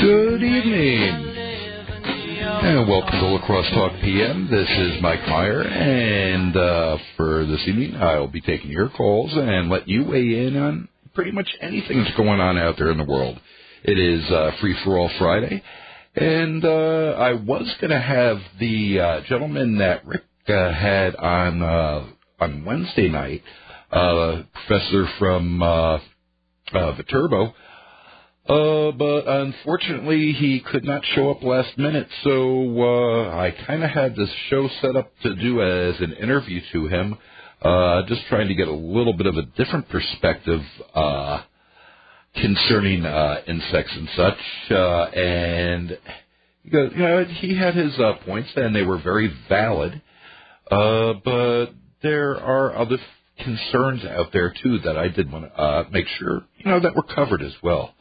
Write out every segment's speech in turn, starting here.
Good evening. And welcome to La Crosse Talk PM. This is Mike Maier, and uh, for this evening, I'll be taking your calls and let you weigh in on pretty much anything that's going on out there in the world. It is uh, Free for All Friday, and uh, I was going to have the uh, gentleman that Rick uh, had on uh, on Wednesday night, professor from Viterbo. Uh, but unfortunately, he could not show up last minute, so uh, I kind of had this show set up to do as an interview to him, uh, just trying to get a little bit of a different perspective uh, concerning uh, insects and such. Uh, and he you know, he had his uh, points, and they were very valid. Uh, but there are other concerns out there too that I did want to uh, make sure you know that were covered as well.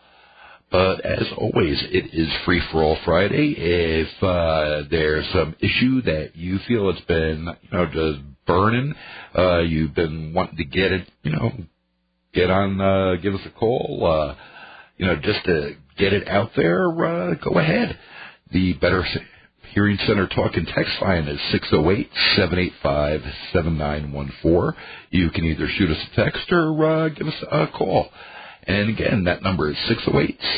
But as always, it is free for all Friday. If uh, there's some issue that you feel it's been, you know, just burning, uh, you've been wanting to get it, you know, get on, uh, give us a call, uh, you know, just to get it out there, uh, go ahead. The Better Hearing Center talk and text line is 608-785-7914. You can either shoot us a text or uh, give us a call. And again, that number is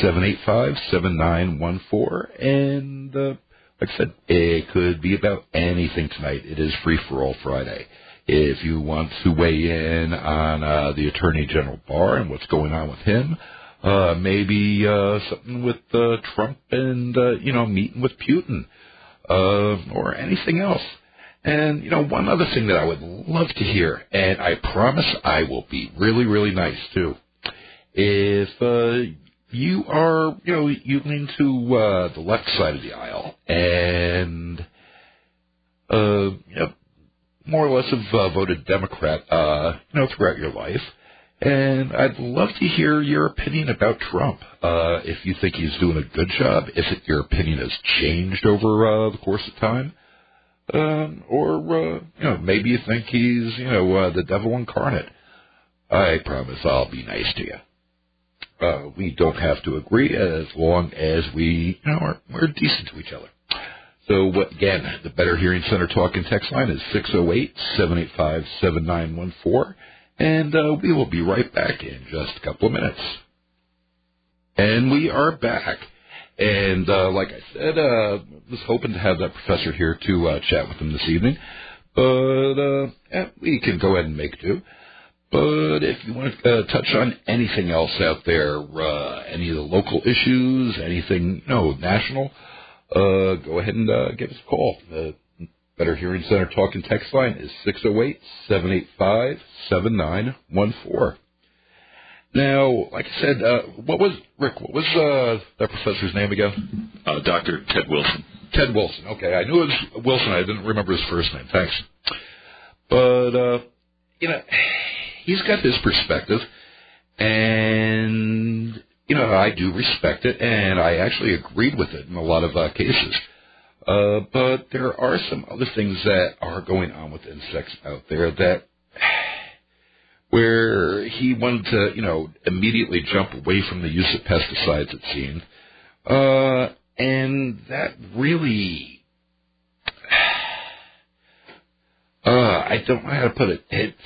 608-785-7914. And uh, like I said, it could be about anything tonight. It is free for all Friday. If you want to weigh in on uh, the Attorney General Barr and what's going on with him, uh, maybe uh, something with uh, Trump and uh, you know meeting with Putin, uh, or anything else. And you know, one other thing that I would love to hear, and I promise I will be really, really nice too. If uh, you are, you know, you lean to uh, the left side of the aisle, and uh, you know, more or less have uh, voted Democrat, uh, you know, throughout your life. And I'd love to hear your opinion about Trump. Uh, if you think he's doing a good job, if it, your opinion has changed over uh, the course of time, um, or uh, you know, maybe you think he's you know uh, the devil incarnate. I promise I'll be nice to you. Uh, we don't have to agree as long as we you know are, we're decent to each other. So again, the Better Hearing Center talk and text line is 608-785-7914. And uh, we will be right back in just a couple of minutes. And we are back. And uh, like I said, uh, was hoping to have that professor here to uh, chat with him this evening. But uh, yeah, we can go ahead and make do. But if you want to uh, touch on anything else out there, uh, any of the local issues, anything, no, national, uh, go ahead and uh, give us a call. The Better Hearing Center talk and text line is 608-785-7914. Now, like I said, uh, what was, Rick, what was uh, that professor's name again? Uh, Dr. Ted Wilson. Ted Wilson. Okay, I knew it was Wilson. I didn't remember his first name. Thanks. But, uh, you know, he's got his perspective, and you know I do respect it, and I actually agreed with it in a lot of uh, cases. Uh, but there are some other things that are going on with insects out there that where he wanted to, you know, immediately jump away from the use of pesticides. It seemed, uh, and that really. Uh, I don't know how to put it. It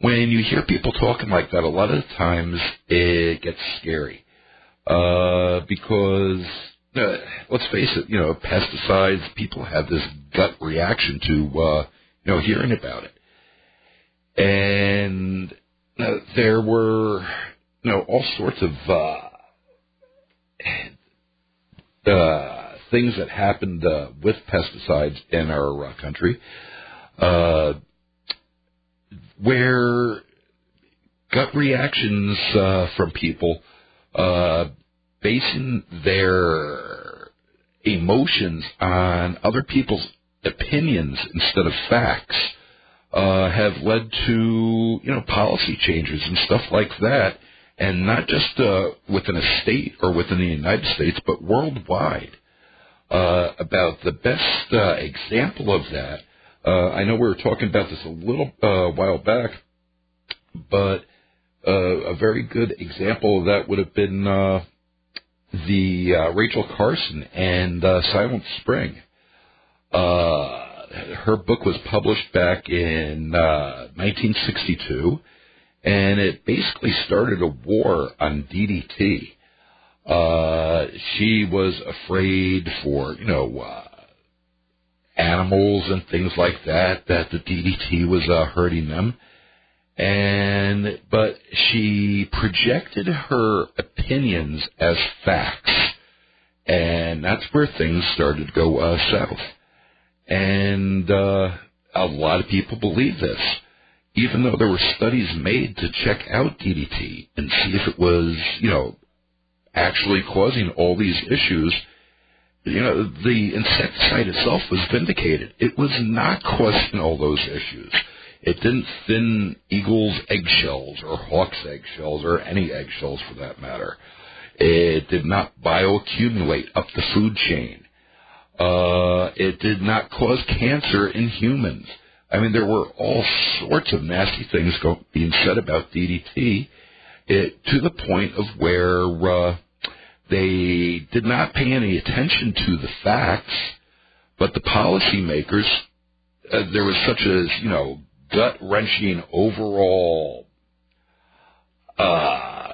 when you hear people talking like that, a lot of times it gets scary uh, because uh, let's face it, you know, pesticides. People have this gut reaction to uh, you know hearing about it, and uh, there were you know all sorts of uh, uh, things that happened uh, with pesticides in our uh, country. Uh, where gut reactions uh, from people uh, basing their emotions on other people's opinions instead of facts uh, have led to you know policy changes and stuff like that, and not just uh, within a state or within the United States, but worldwide. Uh, about the best uh, example of that uh, I know we were talking about this a little uh, while back, but uh, a very good example of that would have been uh, the uh, Rachel Carson and uh, Silent Spring. Her book was published back in uh, 1962, and it basically started a war on DDT. She was afraid for you know animals and things like that that the DDT was uh, hurting them, and but she projected her opinions as facts, and that's where things started to go uh, south. And uh, a lot of people believe this, even though there were studies made to check out DDT and see if it was, you know, actually causing all these issues. You know, the insecticide itself was vindicated. It was not causing all those issues. It didn't thin eagle's eggshells or hawk's eggshells or any eggshells for that matter. It did not bioaccumulate up the food chain. Uh, it did not cause cancer in humans. I mean, there were all sorts of nasty things go, being said about DDT, it, to the point of where uh, they did not pay any attention to the facts, but the policymakers, uh, there was such a you know gut wrenching overall uh,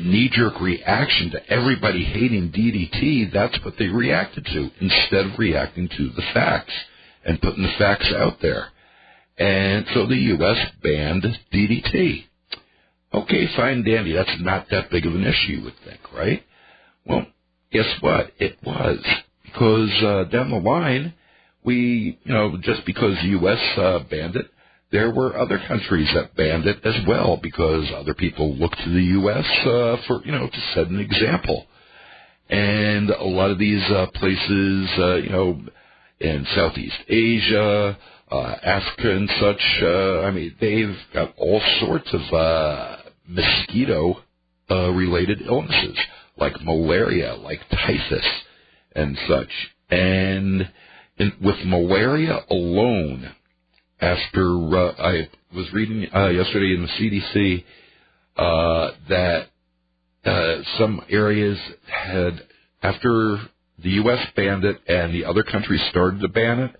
knee jerk reaction to everybody hating DDT. That's what they reacted to instead of reacting to the facts and putting the facts out there. And so the U.S. banned DDT. Okay, fine, dandy. That's not that big of an issue, you would think, right? Well, guess what? It was because uh, down the line, we, you know, just because the U.S. Uh, banned it, there were other countries that banned it as well because other people looked to the U.S. Uh, for, you know, to set an example. And a lot of these uh, places, uh, you know, in Southeast Asia, uh, Africa, and such, uh, I mean, they've got all sorts of uh, mosquito-related uh, illnesses like malaria, like typhus, and such. And in, with malaria alone, after uh, I was reading uh, yesterday in the CDC uh, that uh, some areas had, after the U.S. banned it and the other countries started to ban it,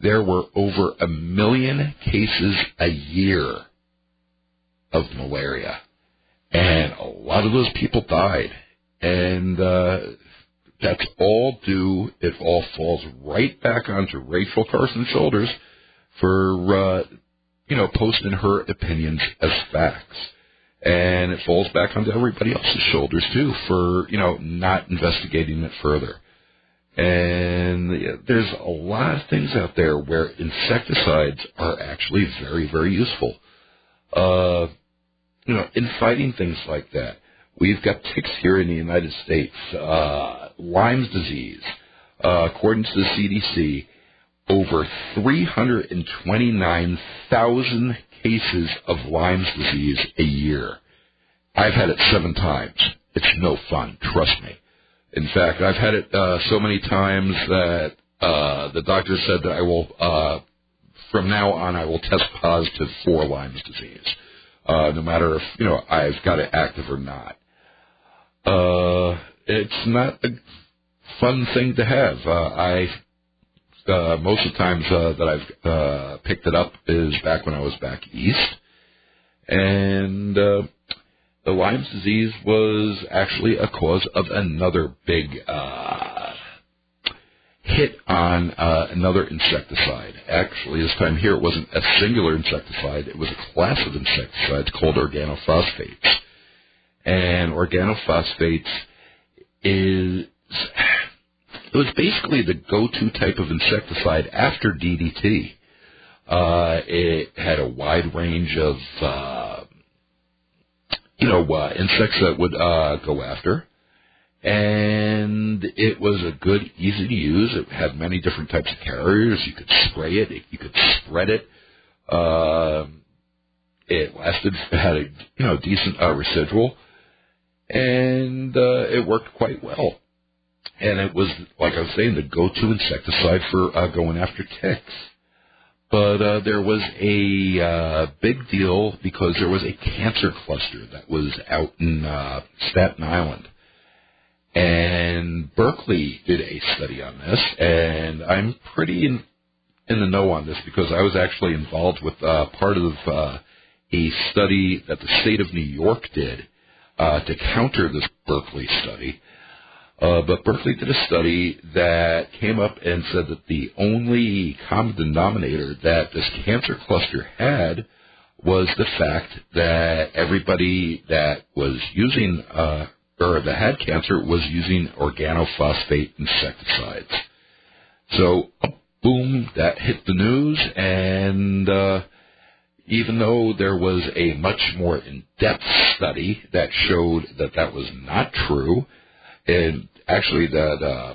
there were over a million cases a year of malaria. And a lot of those people died and uh, that's all due. It all falls right back onto Rachel Carson's shoulders for uh, you know posting her opinions as facts, and it falls back onto everybody else's shoulders too for you know not investigating it further. And there's a lot of things out there where insecticides are actually very, very useful. Uh, you know, in fighting things like that. We've got ticks here in the United States. Uh, Lyme's disease, uh, according to the CDC, over 329,000 cases of Lyme's disease a year. I've had it seven times. It's no fun, trust me. In fact, I've had it uh, so many times that uh, the doctor said that I will, uh, from now on, I will test positive for Lyme's disease, uh, no matter if you know I've got it active or not uh, it's not a fun thing to have. Uh, I uh, most of the times uh, that I've uh, picked it up is back when I was back east, and uh, the Lyme's disease was actually a cause of another big uh, hit on uh, another insecticide. Actually, this time here it wasn't a singular insecticide; it was a class of insecticides called organophosphates and organophosphates is it was basically the go-to type of insecticide after DDT. Uh, it had a wide range of uh, you know uh, insects that would uh, go after, and it was a good, easy to use. It had many different types of carriers. You could spray it. You could spread it. Uh, it lasted, had a you know decent uh, residual and uh, it worked quite well. And it was, like I was saying, the go-to insecticide for uh, going after ticks. But uh, there was a uh, big deal because there was a cancer cluster that was out in uh, Staten Island. And Berkeley did a study on this, and I'm pretty in, in the know on this because I was actually involved with uh, part of uh, a study that the state of New York did uh, to counter this Berkeley study. Uh, but Berkeley did a study that came up and said that the only common denominator that this cancer cluster had was the fact that everybody that was using uh, or that had cancer was using organophosphate insecticides. So, boom, that hit the news, and uh, even though there was a much more in-depth study that showed that that was not true, and actually that uh,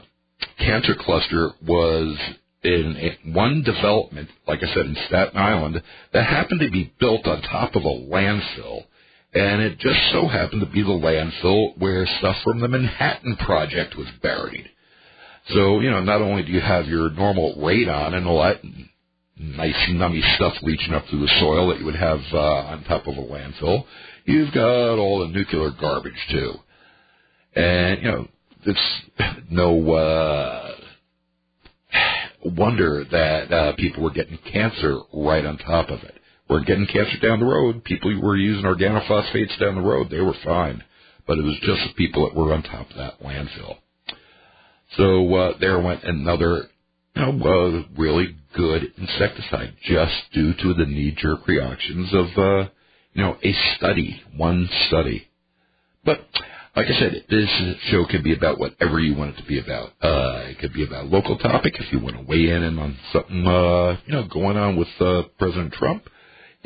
cancer cluster was in one development, like I said, in Staten Island, that happened to be built on top of a landfill. And it just so happened to be the landfill where stuff from the Manhattan Project was buried. So, you know, not only do you have your normal radon and all that nice nummy stuff leaching up through the soil that you would have uh, on top of a landfill, you've got all the nuclear garbage too. And, you know, it's no uh, wonder that uh, people were getting cancer right on top of it. We're getting cancer down the road. People who were using organophosphates down the road, they were fine. But it was just the people that were on top of that landfill. So uh, there went another know, uh, really good insecticide just due to the knee-jerk reactions of, uh, you know, a study, one study. But like I said, this show can be about whatever you want it to be about. Uh, it could be about a local topic if you want to weigh in on something, uh, you know, going on with uh, President Trump.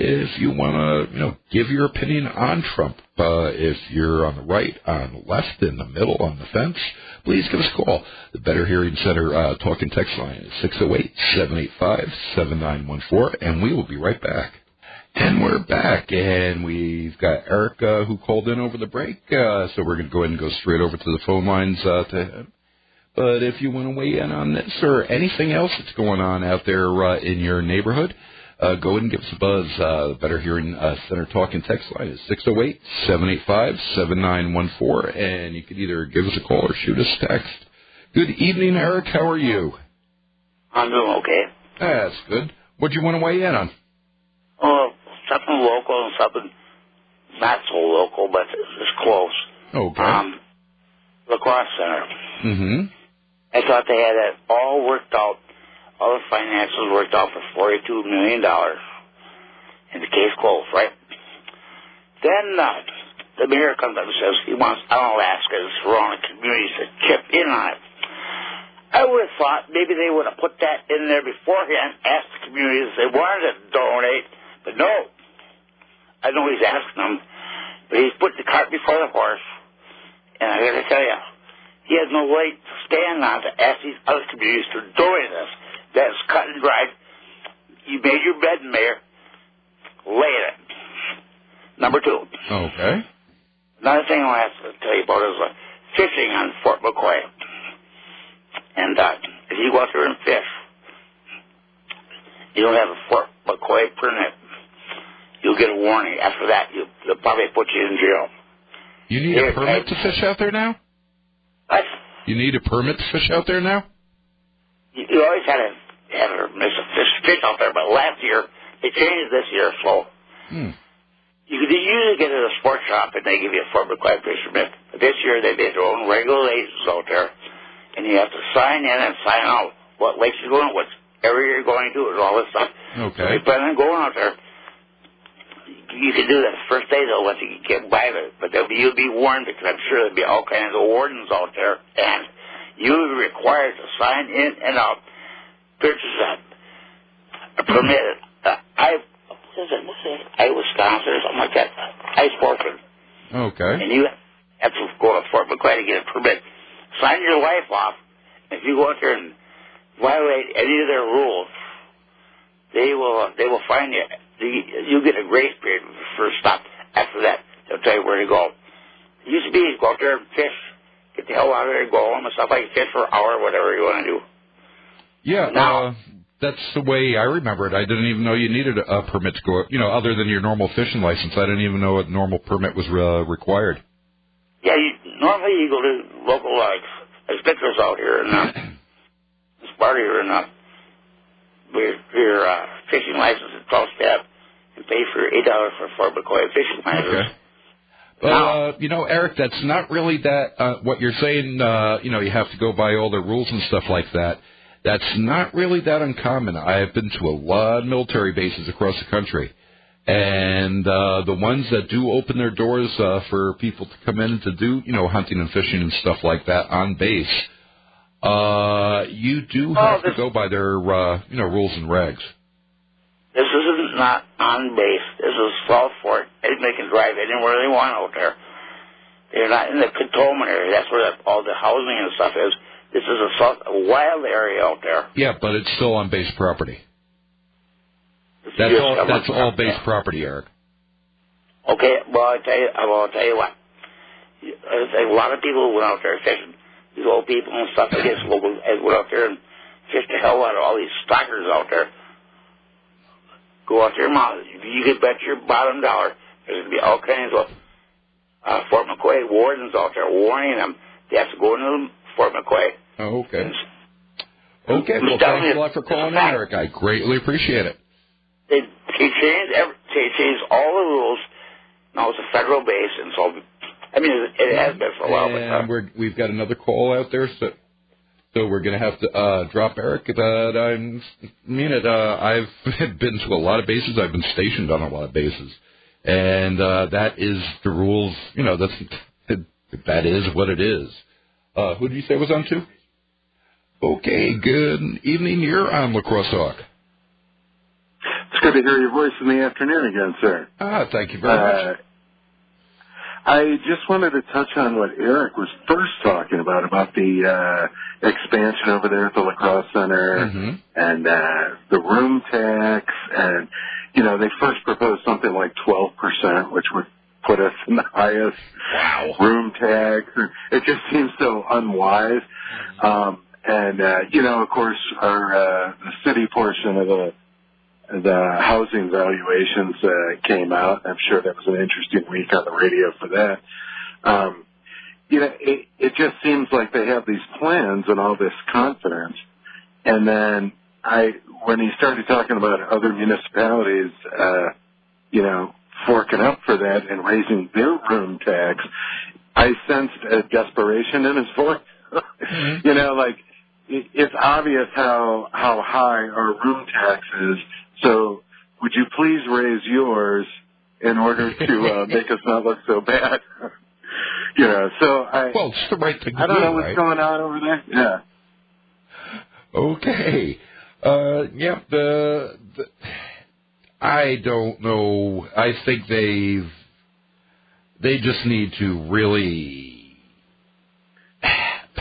If you want to, you know, give your opinion on Trump, uh, if you're on the right, on the left, in the middle, on the fence, please give us a call. The Better Hearing Center uh, talk and text line is six zero oh eight seven eight five seven nine one four, and we will be right back. And we're back, and we've got Erica who called in over the break, uh, so we're going to go ahead and go straight over to the phone lines uh, to him. But if you want to weigh in on this or anything else that's going on out there uh, in your neighborhood, uh, go ahead and give us a buzz. Uh, Better Hearing uh, Center talk and text line is 608 785 7914, and you can either give us a call or shoot us a text. Good evening, Eric. How are you? I'm doing okay. That's good. What do you want to weigh in on? Oh, something local and something not so local, but it's close. Okay. Um, lacrosse center. Mm-hmm. I thought they had it all worked out, all the finances worked out for forty-two million dollars, in the case closed, right? Then uh, the mayor comes up and says he wants Alaska's surrounding communities to chip in on it. I would have thought maybe they would have put that in there beforehand, asked the communities if they wanted to donate, but no, I know he's asking them, but he's put the cart before the horse. And I got to tell you, he has no leg to stand on to ask these other communities to doing this. That's cut and dried. You made your bed, Mayor. Lay it. Number two. Okay. Another thing I have to tell you about is uh, fishing on Fort McCoy. And uh, if you go out there and fish, you don't have a Fort McCoy permit you'll get a warning. After that, you, they'll probably put you in jail. You need a permit to fish out there now? What? You need a permit to fish out there now? You, you always had to have a miss a fish, fish out there, but last year they changed this year. So hmm. you could usually get at a sports shop and they give you a Fort McCoy fish permit. But this year they made their own regulations out there, and you have to sign in and sign out what lakes you're going, what area you're going to, and all this stuff. Okay. So they plan on going out there you can do that first day though once you get by it, but there'll be, you'll be warned because I'm sure there'll be all kinds of wardens out there, and you'll be required to sign in and out purchase that a permit. Uh, I what is it? What's it? I Wisconsin or something like that. I Portland. Okay. And you have to go to Fort McCoy to get a permit. Sign your life off. If you go out there and violate any of their rules, they will they will find you you get a grace period for the first stop. After that, they'll tell you where to go. It used to be you go out there and fish, get the hell out of there, go home and stuff like fish for an hour, whatever you want to do. Yeah, now, uh, that's the way I remember it. I didn't even know you needed a, permit to go. You know, other than your normal fishing license, I didn't even know a normal permit was uh, required. Yeah, you, normally you go to local like Stickers out here and uh, Sparta here and uh, your, your uh, fishing license at 12 step and pay for eight dollars for Fort McCoy fishing license. Okay. Well, uh, you know, Eric, that's not really that. Uh, what you're saying, uh, you know, you have to go by all the rules and stuff like that. That's not really that uncommon. I have been to a lot of military bases across the country, and uh, the ones that do open their doors uh, for people to come in to do, you know, hunting and fishing and stuff like that on base, uh, you do Oh, have to go by their, uh, you know, rules and regs. This isn't not on base. This is South Fort. Anybody can drive anywhere they want out there. They're not in the cantonment area. That's where all the housing and stuff is. This is a, a wild area out there. Yeah, but it's still on base property. It's That's all. That's all base property, Eric. Okay, well, I tell you, well, I'll tell you what. A lot of people went out there fishing. These old people and stuff. I guess local went out there and fished the hell out of all these stalkers out there. Go out there, mom. You could bet your bottom dollar there's gonna be all kinds of uh, Fort McCoy wardens out there warning them they have to go into Fort McCoy. Oh, okay. Okay. Well, thanks a lot for calling in, it's a fact. Eric. I greatly appreciate it. They they changed every, they changed all the rules. Now it's a federal base, and so I mean it, has been for a while. But, uh, And we're, we've got another call out there, so so we're going to have to uh, drop Eric. But I'm I mean it. Uh, I've been to a lot of bases. I've been stationed on a lot of bases, and uh, that is the rules. You know, that's that is what it is. Uh, who did you say was on two? Okay, good evening. You're on La Crosse Talk. It's good to hear your voice in the afternoon again, sir. Ah, thank you very much. Uh, I just wanted to touch on what Eric was first talking about, about the uh, expansion over there at the La Crosse Center Mhm. and uh, the room tax. And, you know, they first proposed something like 12%, which would put us in the highest Wow. room tax. It just seems so unwise. Um, and, uh, you know, of course, our uh, the city portion of the the housing valuations uh, came out. I'm sure that was an interesting week on the radio for that. Um, you know, it, it just seems like they have these plans and all this confidence, and then I, when he started talking about other municipalities, uh, you know, forking up for that and raising their room tax, I sensed a desperation in his voice. You know, like it's obvious how how high our room tax is. So, would you please raise yours in order to uh, make us not look so bad? you know, so I Well, it's the right thing I don't do, know what's right? going on over there. Yeah. Okay. Uh, yeah, the, the I don't know. I think they've they just need to really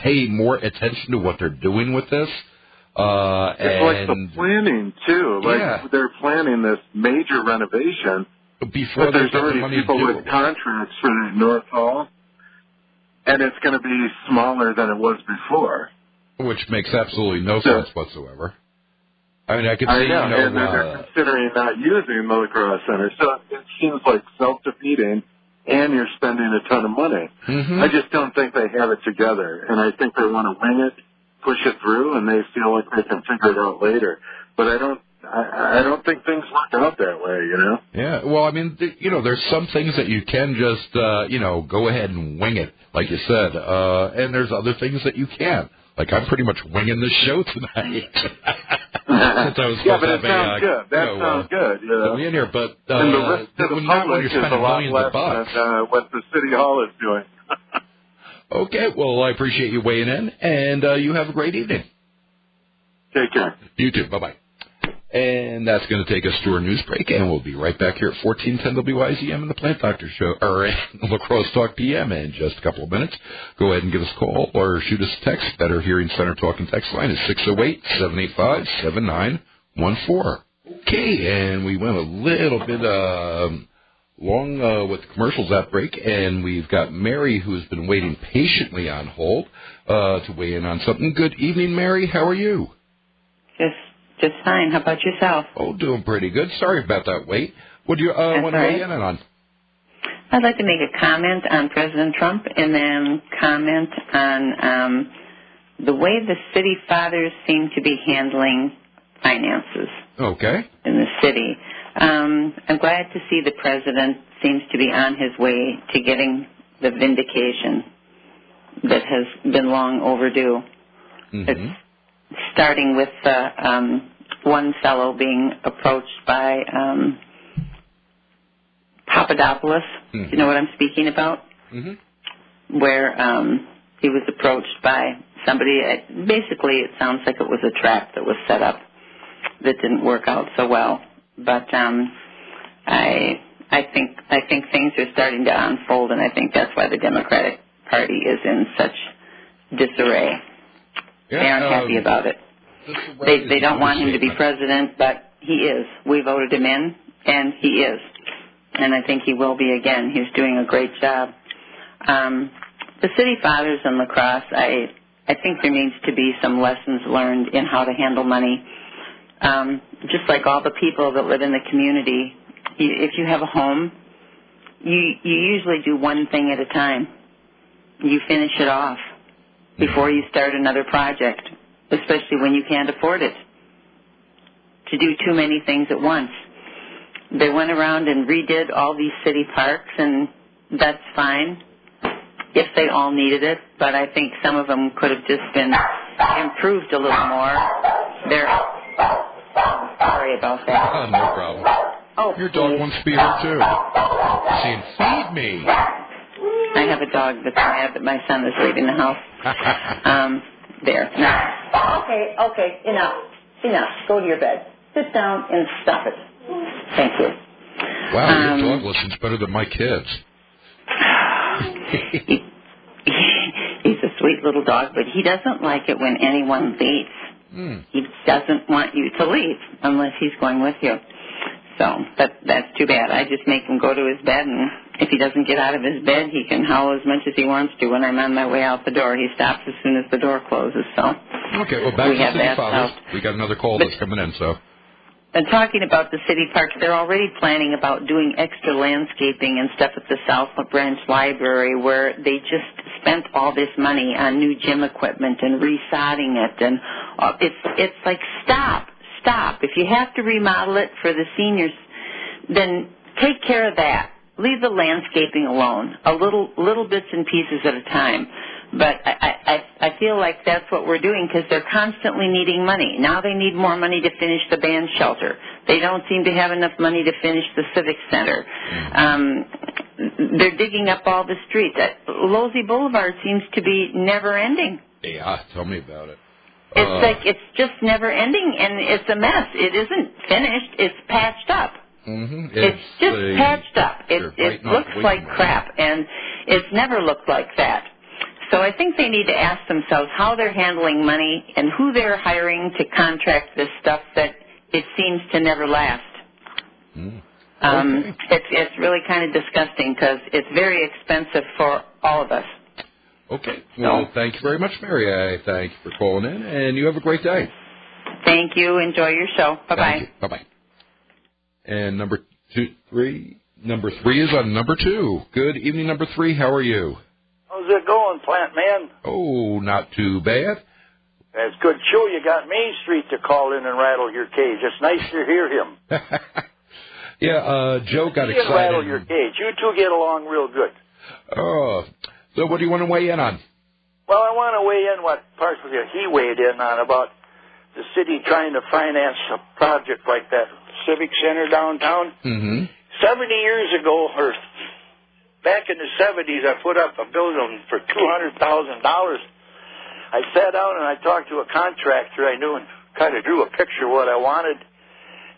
pay more attention to what they're doing with this. Uh, It's like the planning too. Like Yeah. they're planning this major renovation, before but there's get the already people with contracts for that North Hall, and it's going to be smaller than it was before. which makes absolutely no So- sense whatsoever. I mean, I could see, I know, you know, and they're, they're uh, considering not using the La Crosse Center. So it seems like self-defeating, and you're spending a ton of money. mhm. I just don't think they have it together, and I think they want to wing it, push it through, and they feel like they can figure it out later. But I don't, I, I don't think things work out that way. You know? Yeah, well, I mean, th- you know, there's some things that you can just, uh, you know, go ahead and wing it, like you said, uh, and there's other things that you can't. Like I'm pretty much winging this show tonight. Since I was yeah, but it have a, sounds uh, good. That you know, sounds uh, good. You know? in here, but uh, and the risk to the when, public is a lot less bucks. than uh, what the city hall is doing. Okay, well, I appreciate you weighing in, and uh, you have a great evening. Take care. You too. Bye bye. And that's going to take us to our news break, and we'll be right back here at 1410 WIZM in the Plant Doctor Show, or La Crosse Talk PM in just a couple of minutes. Go ahead and give us a call or shoot us a text. Better Hearing Center Talk and Text line is 608-785-7914. Okay, and we went a little bit um, long uh, with the commercials at break, and we've got Mary who's been waiting patiently on hold uh, to weigh in on something. Good evening, Mary. How are you? Just just fine. How about yourself? Oh, doing pretty good. Sorry about that wait. Would you uh, want to weigh in on? I'd like to make a comment on President Trump and then comment on um, the way the city fathers seem to be handling finances Okay. in the city. Um, I'm glad to see the president seems to be on his way to getting the vindication that has been long overdue. hmm It's starting with uh, um, one fellow being approached by um, Papadopoulos. Do you know what I'm speaking about? hmm Where um, he was approached by somebody. uh, Basically, it sounds like it was a trap that was set up that didn't work out so well. But um, I, I think I think things are starting to unfold, and I think that's why the Democratic Party is in such disarray. Yeah, they aren't happy um, about it. They they don't want him to be president, but he is. We voted him in, and he is, and I think he will be again. He's doing a great job. Um, the city fathers in La Crosse, I I think there needs to be some lessons learned in how to handle money. Um, just like all the people that live in the community, you, if you have a home, you you usually do one thing at a time. You finish it off before you start another project, especially when you can't afford it. To do too many things at once. They went around and redid all these city parks, and that's fine if they all needed it, but I think some of them could have just been improved a little more. They're sorry about that. Oh, no problem. Oh, Your dog please. wants to be here too. Saying, feed me. I have a dog that's mad that my son is leaving the house. Um, there. Now. Okay, okay, enough. Enough. Go to your bed. Sit down and stop it. Thank you. wow, Um, your dog listens better than my kids. he, he's a sweet little dog, but he doesn't like it when anyone leaves. Hmm. He doesn't want you to leave unless he's going with you. So that that's too bad. I just make him go to his bed, and if he doesn't get out of his bed, he can howl as much as he wants to. When I'm on my way out the door, he stops as soon as the door closes. So Okay, well, back We to have City Fathers. out. We got another call But- that's coming in, so. And talking about the city parks, they're already planning about doing extra landscaping and stuff at the South Branch Library where they just spent all this money on new gym equipment and resodding it and uh, it's it's like stop, stop. If you have to remodel it for the seniors, then take care of that. Leave the landscaping alone, a little little bits and pieces at a time. But I, I, I feel like that's what we're doing because they're constantly needing money. Now they need more money to finish the band shelter. They don't seem to have enough money to finish the civic center. Um, they're digging up all the streets. Uh, Losey Boulevard seems to be never ending. Yeah, tell me about it. It's Uh, like it's just never ending, and it's a mess. It isn't finished. It's patched up. Mhm, It's, just a- patched up. It, it looks like crap, and it's never looked like that. So I think they need to ask themselves how they're handling money and who they're hiring to contract this stuff that it seems to never last. Mm. Um, it's, it's really kind of disgusting because it's very expensive for all of us. Okay. Well, thank you very much, Mary. I thank you for calling in, and you have a great day. Thank you. Enjoy your show. Bye bye. Bye bye. And number two, three, number three is on number two. Good evening, number three. How are you? How's it going, Plant Man? Oh, not too bad. It's good show. You got Main Street to call in and rattle your cage. It's nice to hear him. yeah, uh, Joe got he can rattle excited. your cage. You two get along real good. Oh, so what do you want to weigh in on? Well, I want to weigh in what partially he weighed in on about the city trying to finance a project like that civic center downtown. Mm-hmm. Seventy years ago, or back in the seventies, I put up a building for two hundred thousand dollars. I sat down and I talked to a contractor I knew and kind of drew a picture of what I wanted.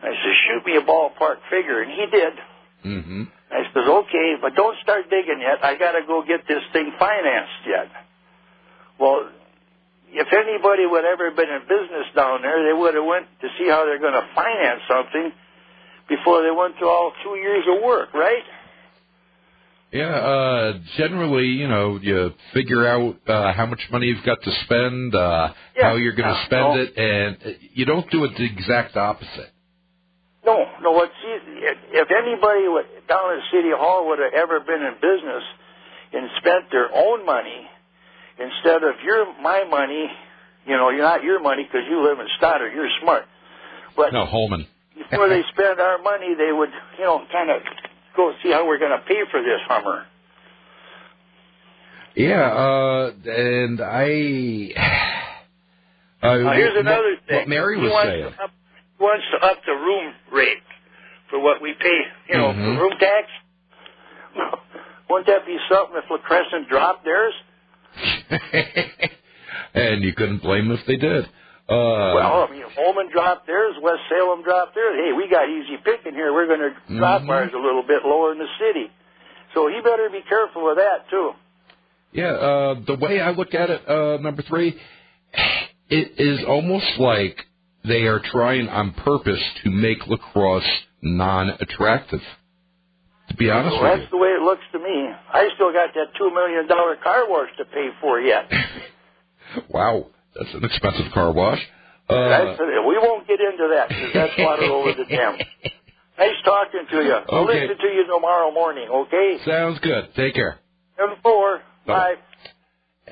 I said, "Shoot me a ballpark figure," and he did. Mm-hmm. I says, "Okay, but don't start digging yet. I got to go get this thing financed yet." Well, if anybody would ever been in business down there, they would have went to see how they're going to finance something before they went through all two years of work, right? Yeah, uh, generally, you know, you figure out uh, how much money you've got to spend, uh, Yeah, how you're going to spend no. it, and you don't do it the exact opposite. No, no. It's. If anybody would, down at City Hall would have ever been in business and spent their own money instead of your my money, you know, you're not your money because you live in Stoddard, you're smart. But No, Holmen. before they spend our money, they would, you know, kind of go see how we're going to pay for this Hummer. Yeah, uh, and I. Uh, Now, here's another thing. What Mary He was wants saying. To up, he wants to up the room rate for what we pay, you know, Mhm. room tax. Wouldn't that be something if La Crescent dropped theirs? and you couldn't blame them if they did. Uh, well, I mean, Holmen dropped theirs, West Salem dropped theirs. Hey, we got easy picking here. We're going to drop Mhm. ours a little bit lower in the city. So he better be careful of that, too. Yeah, uh, the way I look at it, uh, number three, it is almost like they are trying on purpose to make La Crosse non-attractive. To be honest Well, with that's the way it looks to me. I still got that $2 million car wash to pay for yet. wow, that's an expensive car wash. Uh, That's, we won't get into that because that's water over the dam. Nice talking to you. I'll Okay. listen to you tomorrow morning, okay? sounds good. Take care. 7 4. Bye. Bye.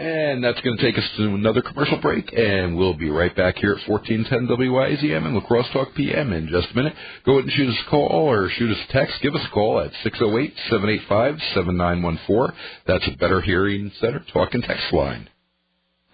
And that's going to take us to another commercial break, and we'll be right back here at 1410 WIZM and La Crosse Talk PM in just a minute. Go ahead and shoot us a call or shoot us a text. Give us a call at 608-785-7914. That's a Better Hearing Center talk and text line.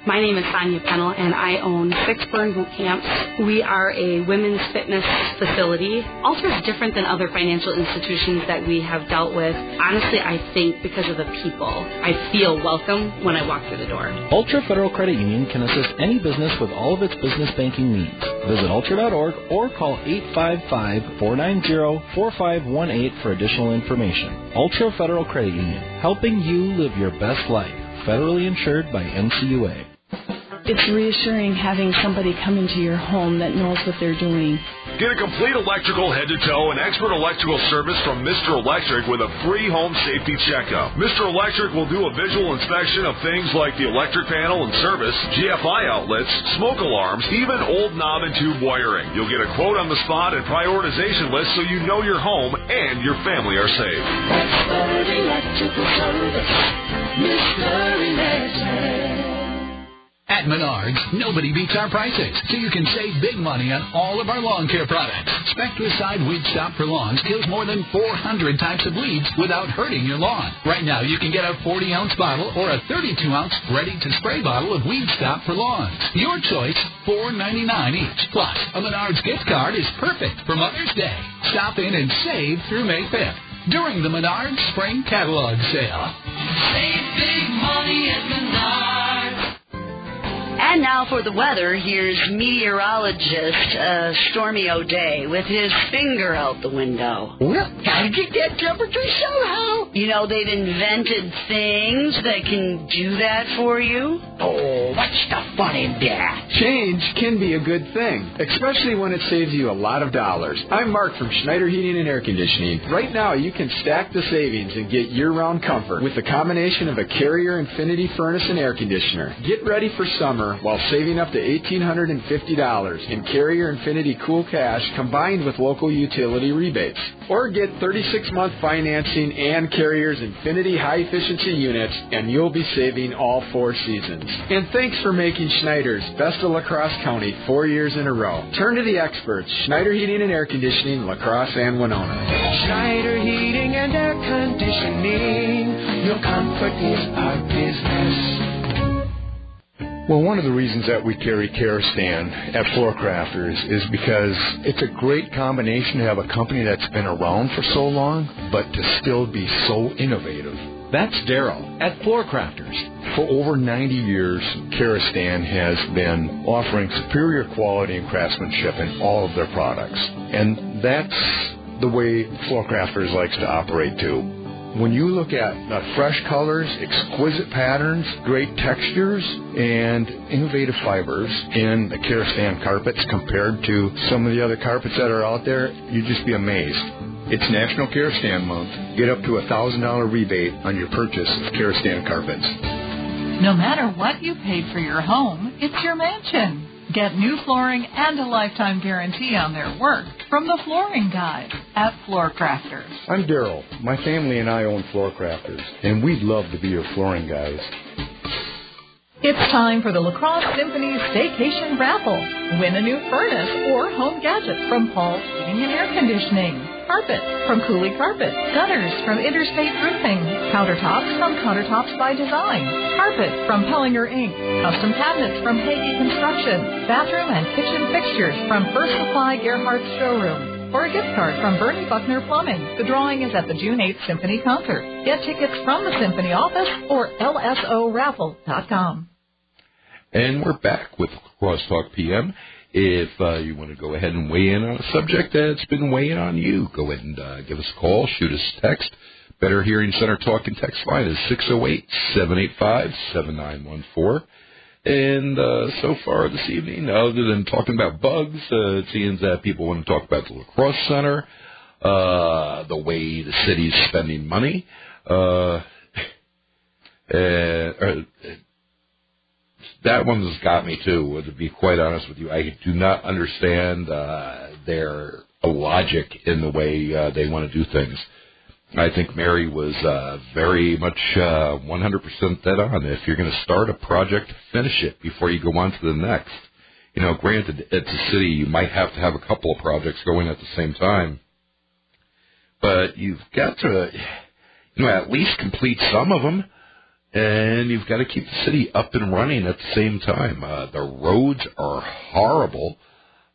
My name is Sonia Pennell, and I own Six Burn Boot Camps. We are a women's fitness facility. Altra is different than other financial institutions that we have dealt with. Honestly, I think because of the people. I feel welcome when I walk through the door. Altra Federal Credit Union can assist any business with all of its business banking needs. Visit altra.org or call 855-490-4518 for additional information. Altra Federal Credit Union, helping you live your best life. Federally insured by NCUA. It's reassuring having somebody come into your home that knows what they're doing. Get a complete electrical head to toe and expert electrical service from Mr. Electric with a free home safety checkup. Mr. Electric will do a visual inspection of things like the electric panel and service, GFI outlets, smoke alarms, even old knob and tube wiring. You'll get a quote on the spot and prioritization list so you know your home and your family are safe. Expert electrical service, Mr. Electric. At Menards, nobody beats our prices, so you can save big money on all of our lawn care products. Spectracide Weed Stop for Lawns kills more than 400 types of weeds without hurting your lawn. Right now, you can get a 40-ounce bottle or a 32-ounce ready-to-spray bottle of Weed Stop for Lawns. Your choice, $4.99 each. Plus, a Menards gift card is perfect for Mother's Day. Stop in and save through May 5th during the Menards Spring Catalog Sale. Save big money at Menards. And now for the weather, here's meteorologist uh, Stormy O'Day with his finger out the window. Well, gotta get that temperature somehow. You know, they've invented things that can do that for you. Oh, what's the fun in that? Change can be a good thing, especially when it saves you a lot of dollars. I'm Mark from Schneider Heating and Air Conditioning. Right now, you can stack the savings and get year-round comfort with the combination of a Carrier Infinity furnace and air conditioner. Get ready for summer while saving up to $1,850 in Carrier Infinity Cool Cash combined with local utility rebates. Or get 36-month financing and Carrier's Infinity high-efficiency units, and you'll be saving all four seasons. And thanks for making Schneider's Best of La Crosse County four years in a row. Turn to the experts, Schneider Heating and Air Conditioning, La Crosse and Winona. Schneider Heating and Air Conditioning. Your comfort is our business. Well, one of the reasons that we carry Stand at Floor Crafters is because it's a great combination to have a company that's been around for so long, but to still be so innovative. That's Daryl at Floor Crafters. For over 90 years, Stand has been offering superior quality and craftsmanship in all of their products. And that's the way Floor Crafters likes to operate too. When you look at uh, fresh colors, exquisite patterns, great textures, and innovative fibers in the Stand carpets compared to some of the other carpets that are out there, you'd just be amazed. It's National Stand Month. Get up to a $1,000 rebate on your purchase of Stand carpets. No matter what you paid for your home, it's your mansion. Get new flooring and a lifetime guarantee on their work from the Flooring Guys at Floor Crafters. I'm Daryl. My family and I own Floor Crafters, and we'd love to be your flooring guys. It's time for the La Crosse Symphony Staycation Raffle. Win a new furnace or home gadget from Paul's Heating and Air Conditioning. Carpet from Cooley Carpet. Gutters from Interstate Roofing. Countertops from Countertops by Design. Carpet from Pellinger Inc. Custom cabinets from Hagee Construction. Bathroom and kitchen fixtures from First Supply Gerhardt Showroom. Or a gift card from Bernie Buckner Plumbing. The drawing is at the June 8th Symphony concert. Get tickets from the Symphony office or lsoraffle.com. And we're back with Crosstalk PM. If uh, you want to go ahead and weigh in on a subject that's been weighing on you, go ahead and uh, give us a call, shoot us a text. Better Hearing Center talk and text line is 608-785-7914. And uh, so far this evening, other than talking about bugs, uh, it seems that people want to talk about the lacrosse center, uh, the way the city's spending money. Uh, uh, that one's got me too. To be quite honest with you, I do not understand uh, their logic in the way uh, they want to do things. I think Mary was uh, very much uh, 100% dead on. If you're going to start a project, finish it before you go on to the next. You know, granted, it's a city. You might have to have a couple of projects going at the same time, but you've got to, you know, at least complete some of them and you've got to keep the city up and running at the same time. Uh, the roads are horrible.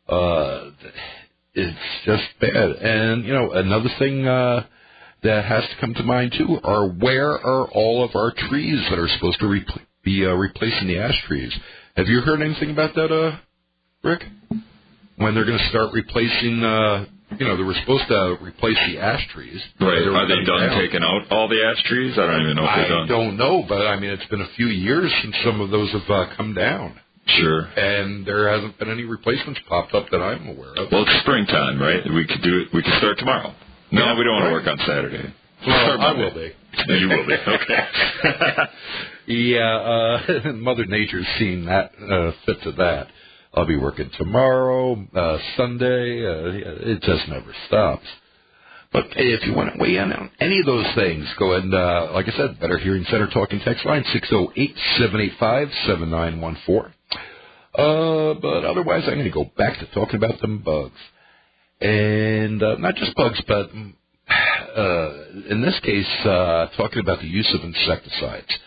Uh, it's just bad. And you know, another thing uh, that has to come to mind too are where are all of our trees that are supposed to re- be uh, replacing the ash trees? Have you heard anything about that, uh, Rick? When they're going to start replacing uh, you know, they were supposed to replace the ash trees. Right. Are they done down. taking out all the ash trees? I don't even know if they're done. I don't know, but I mean, it's been a few years since some of those have uh, come down. Sure. And there hasn't been any replacements popped up that I'm aware of. Well, it's springtime, right? We could do it. We could start tomorrow. No, yeah, we don't want right. to work on Saturday. Well, I will be. you will be. Okay. yeah, uh, Mother Nature's seen that uh, fit to that. I'll be working tomorrow, uh, Sunday. Uh, it just never stops. But hey, if you want to weigh in on any of those things, go ahead and, uh, like I said, Better Hearing Center talking text line, 608-785-7914. Uh, but otherwise, I'm going to go back to talking about them bugs. And uh, not just bugs, but uh, in this case, uh, talking about the use of insecticides.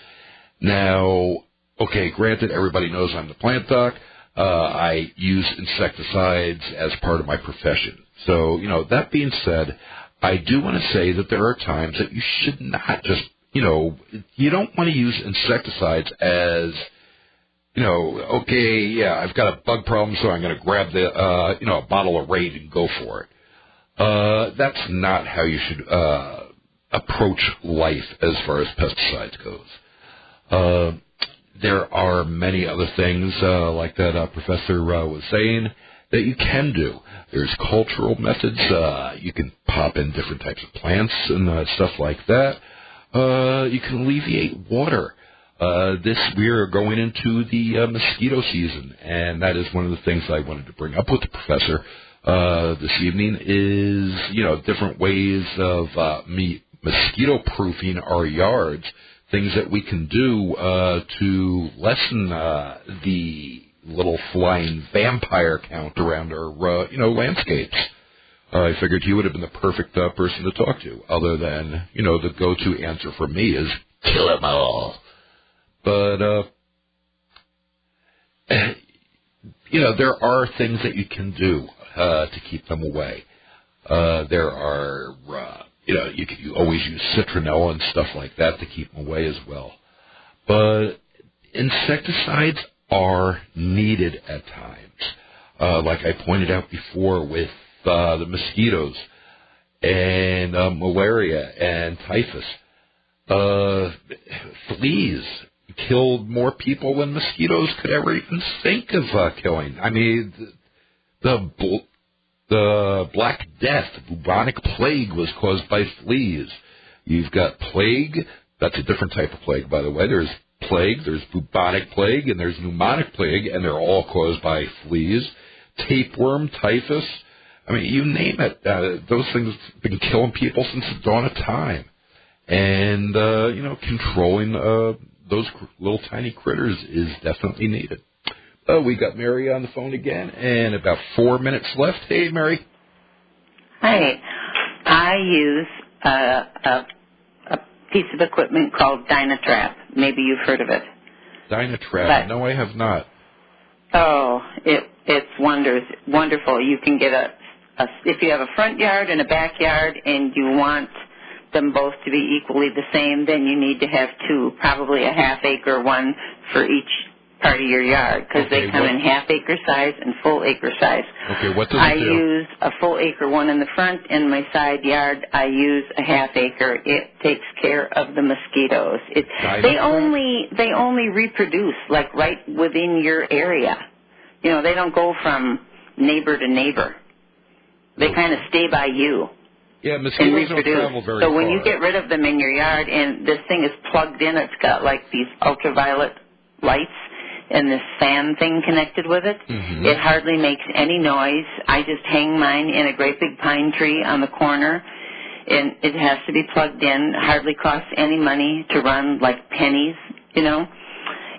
Now, okay, granted, everybody knows I'm the plant doc. Uh, I use insecticides as part of my profession. So, you know, that being said, I do want to say that there are times that you should not just, you know, you don't want to use insecticides as, you know, okay, yeah, I've got a bug problem, so I'm going to grab the, uh, you know, a bottle of Raid and go for it. Uh, that's not how you should, uh, approach life as far as pesticides goes. Uh, there are many other things, uh, like that uh, professor uh, was saying, that you can do. There's cultural methods. Uh, you can pop in different types of plants and uh, stuff like that. Uh, you can alleviate water. Uh, this we are going into the uh, mosquito season, and that is one of the things I wanted to bring up with the professor uh, this evening. Is you know different ways of uh, me mosquito proofing our yards things that we can do uh, to lessen uh, the little flying vampire count around our uh, you know landscapes. Uh, I figured he would have been the perfect uh, person to talk to, other than you know the go-to answer for me is kill them all. But uh, you know there are things that you can do uh, to keep them away. Uh, there are uh, you know, you can you always use citronella and stuff like that to keep them away as well. But insecticides are needed at times. Uh, like I pointed out before with uh, the mosquitoes and uh, malaria and typhus. Uh, fleas killed more people than mosquitoes could ever even think of uh, killing. I mean, the, the the Black Death, bubonic plague, was caused by fleas. You've got plague. That's a different type of plague, by the way. There's plague, there's bubonic plague, and there's pneumonic plague, and they're all caused by fleas. Tapeworm, typhus. I mean, you name it. Uh, those things have been killing people since the dawn of time. And, uh, you know, controlling uh, those little tiny critters is definitely needed. Oh, we got Mary on the phone again, and about four minutes left. Hey, Mary. Hi. I use a, a, a piece of equipment called Dynatrap. Maybe you've heard of it. Dynatrap. But- no, I have not. Oh, it it's wonders wonderful. You can get a, a if you have a front yard and a backyard and you want them both to be equally the same, then you need to have two, probably a half acre one for each part of your yard because Okay, they come what- in half acre size and full acre size. Okay, what does I it do? I use a full acre one in the front. In my side yard, I use a half acre. It takes care of the mosquitoes. It, they only they only reproduce like right within your area. You know, they don't go from neighbor to neighbor. They oh. kind of stay by you Yeah, mosquitoes don't travel very so when far. you get rid of them in your yard, and this thing is plugged in, it's got like these ultraviolet lights and this fan thing connected with it. Mhm. It hardly makes any noise. I just hang mine in a great big pine tree on the corner. And it has to be plugged in. Hardly costs any money to run, like pennies, you know.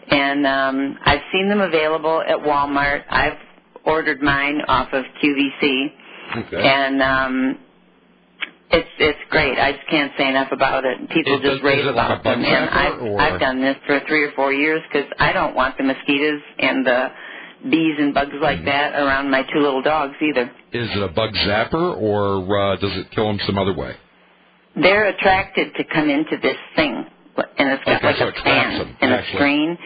And um, I've seen them available at Walmart. I've ordered mine off of QVC, Okay. and um, it's it's great. I just can't say enough about it. People Is just it- rave is like a about them, and I've or- I've done this for three or four years because I don't want the mosquitoes and the bees and bugs like Mm-hmm. that around my two little dogs either. Is it a bug zapper, or uh, does it kill them some other way? They're attracted to come into this thing, and it's got Okay, like so a fan them, and a screen,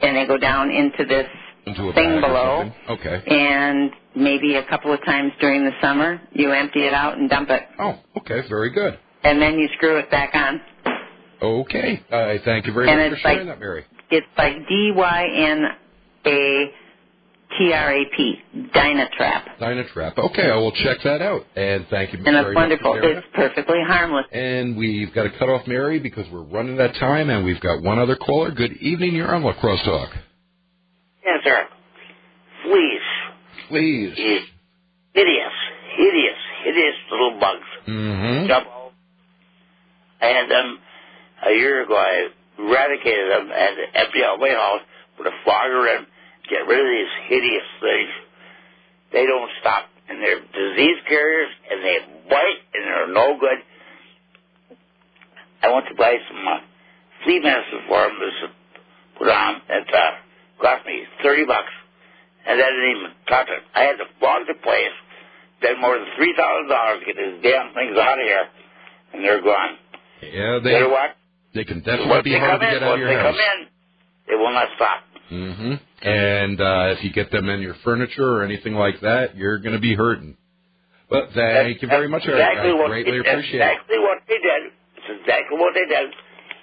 and they go down into this thing below. Okay. And maybe a couple of times during the summer, you empty it out and dump it, Oh, okay, very good. and then you screw it back on. Okay, I thank you very And much for it's sharing like- that, Mary. It's like D Y N A T R A P, Dynatrap. Dynatrap. Okay, I will check that out. And thank you And it's wonderful. It's perfectly harmless. And we've got to cut off Mary because we're running out of time, and we've got one other caller. Good evening, you're on La Crosse Talk. Sir. Fleas. Please. Hideous, hideous, hideous little bugs. Mm-hmm. Jump. I had them a year ago. I eradicated them and empty out my house, put a fogger in, get rid of these hideous things. They don't stop, and they're disease carriers, and they bite, and they're no good. I went to buy some uh, flea medicine for them to put on. It uh, cost me thirty bucks, and that didn't even touch it. I had to flog the place, spend more than three thousand dollars to get these damn things out of here, and they're gone. Yeah, they you know what? they can definitely be they hard to in, get out of your they house. come in, they will not stop. Mm-hmm. And uh, if you get them in your furniture or anything like that, you're going to be hurting. But thank you very much, Eric. Exactly I what greatly they, appreciate it. exactly what they did. It's exactly what they did.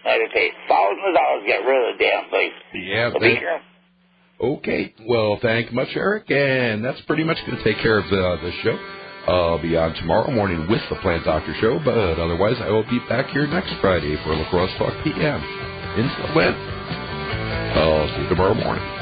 I had to pay thousands of dollars to get rid of the damn thing. Yeah, So they- be careful. Okay. Well, thank much, Eric. And that's pretty much going to take care of the, the show. I'll be on tomorrow morning with the Plant Doctor Show, but otherwise I will be back here next Friday for La Crosse Talk PM. In Flint. I'll see you tomorrow morning.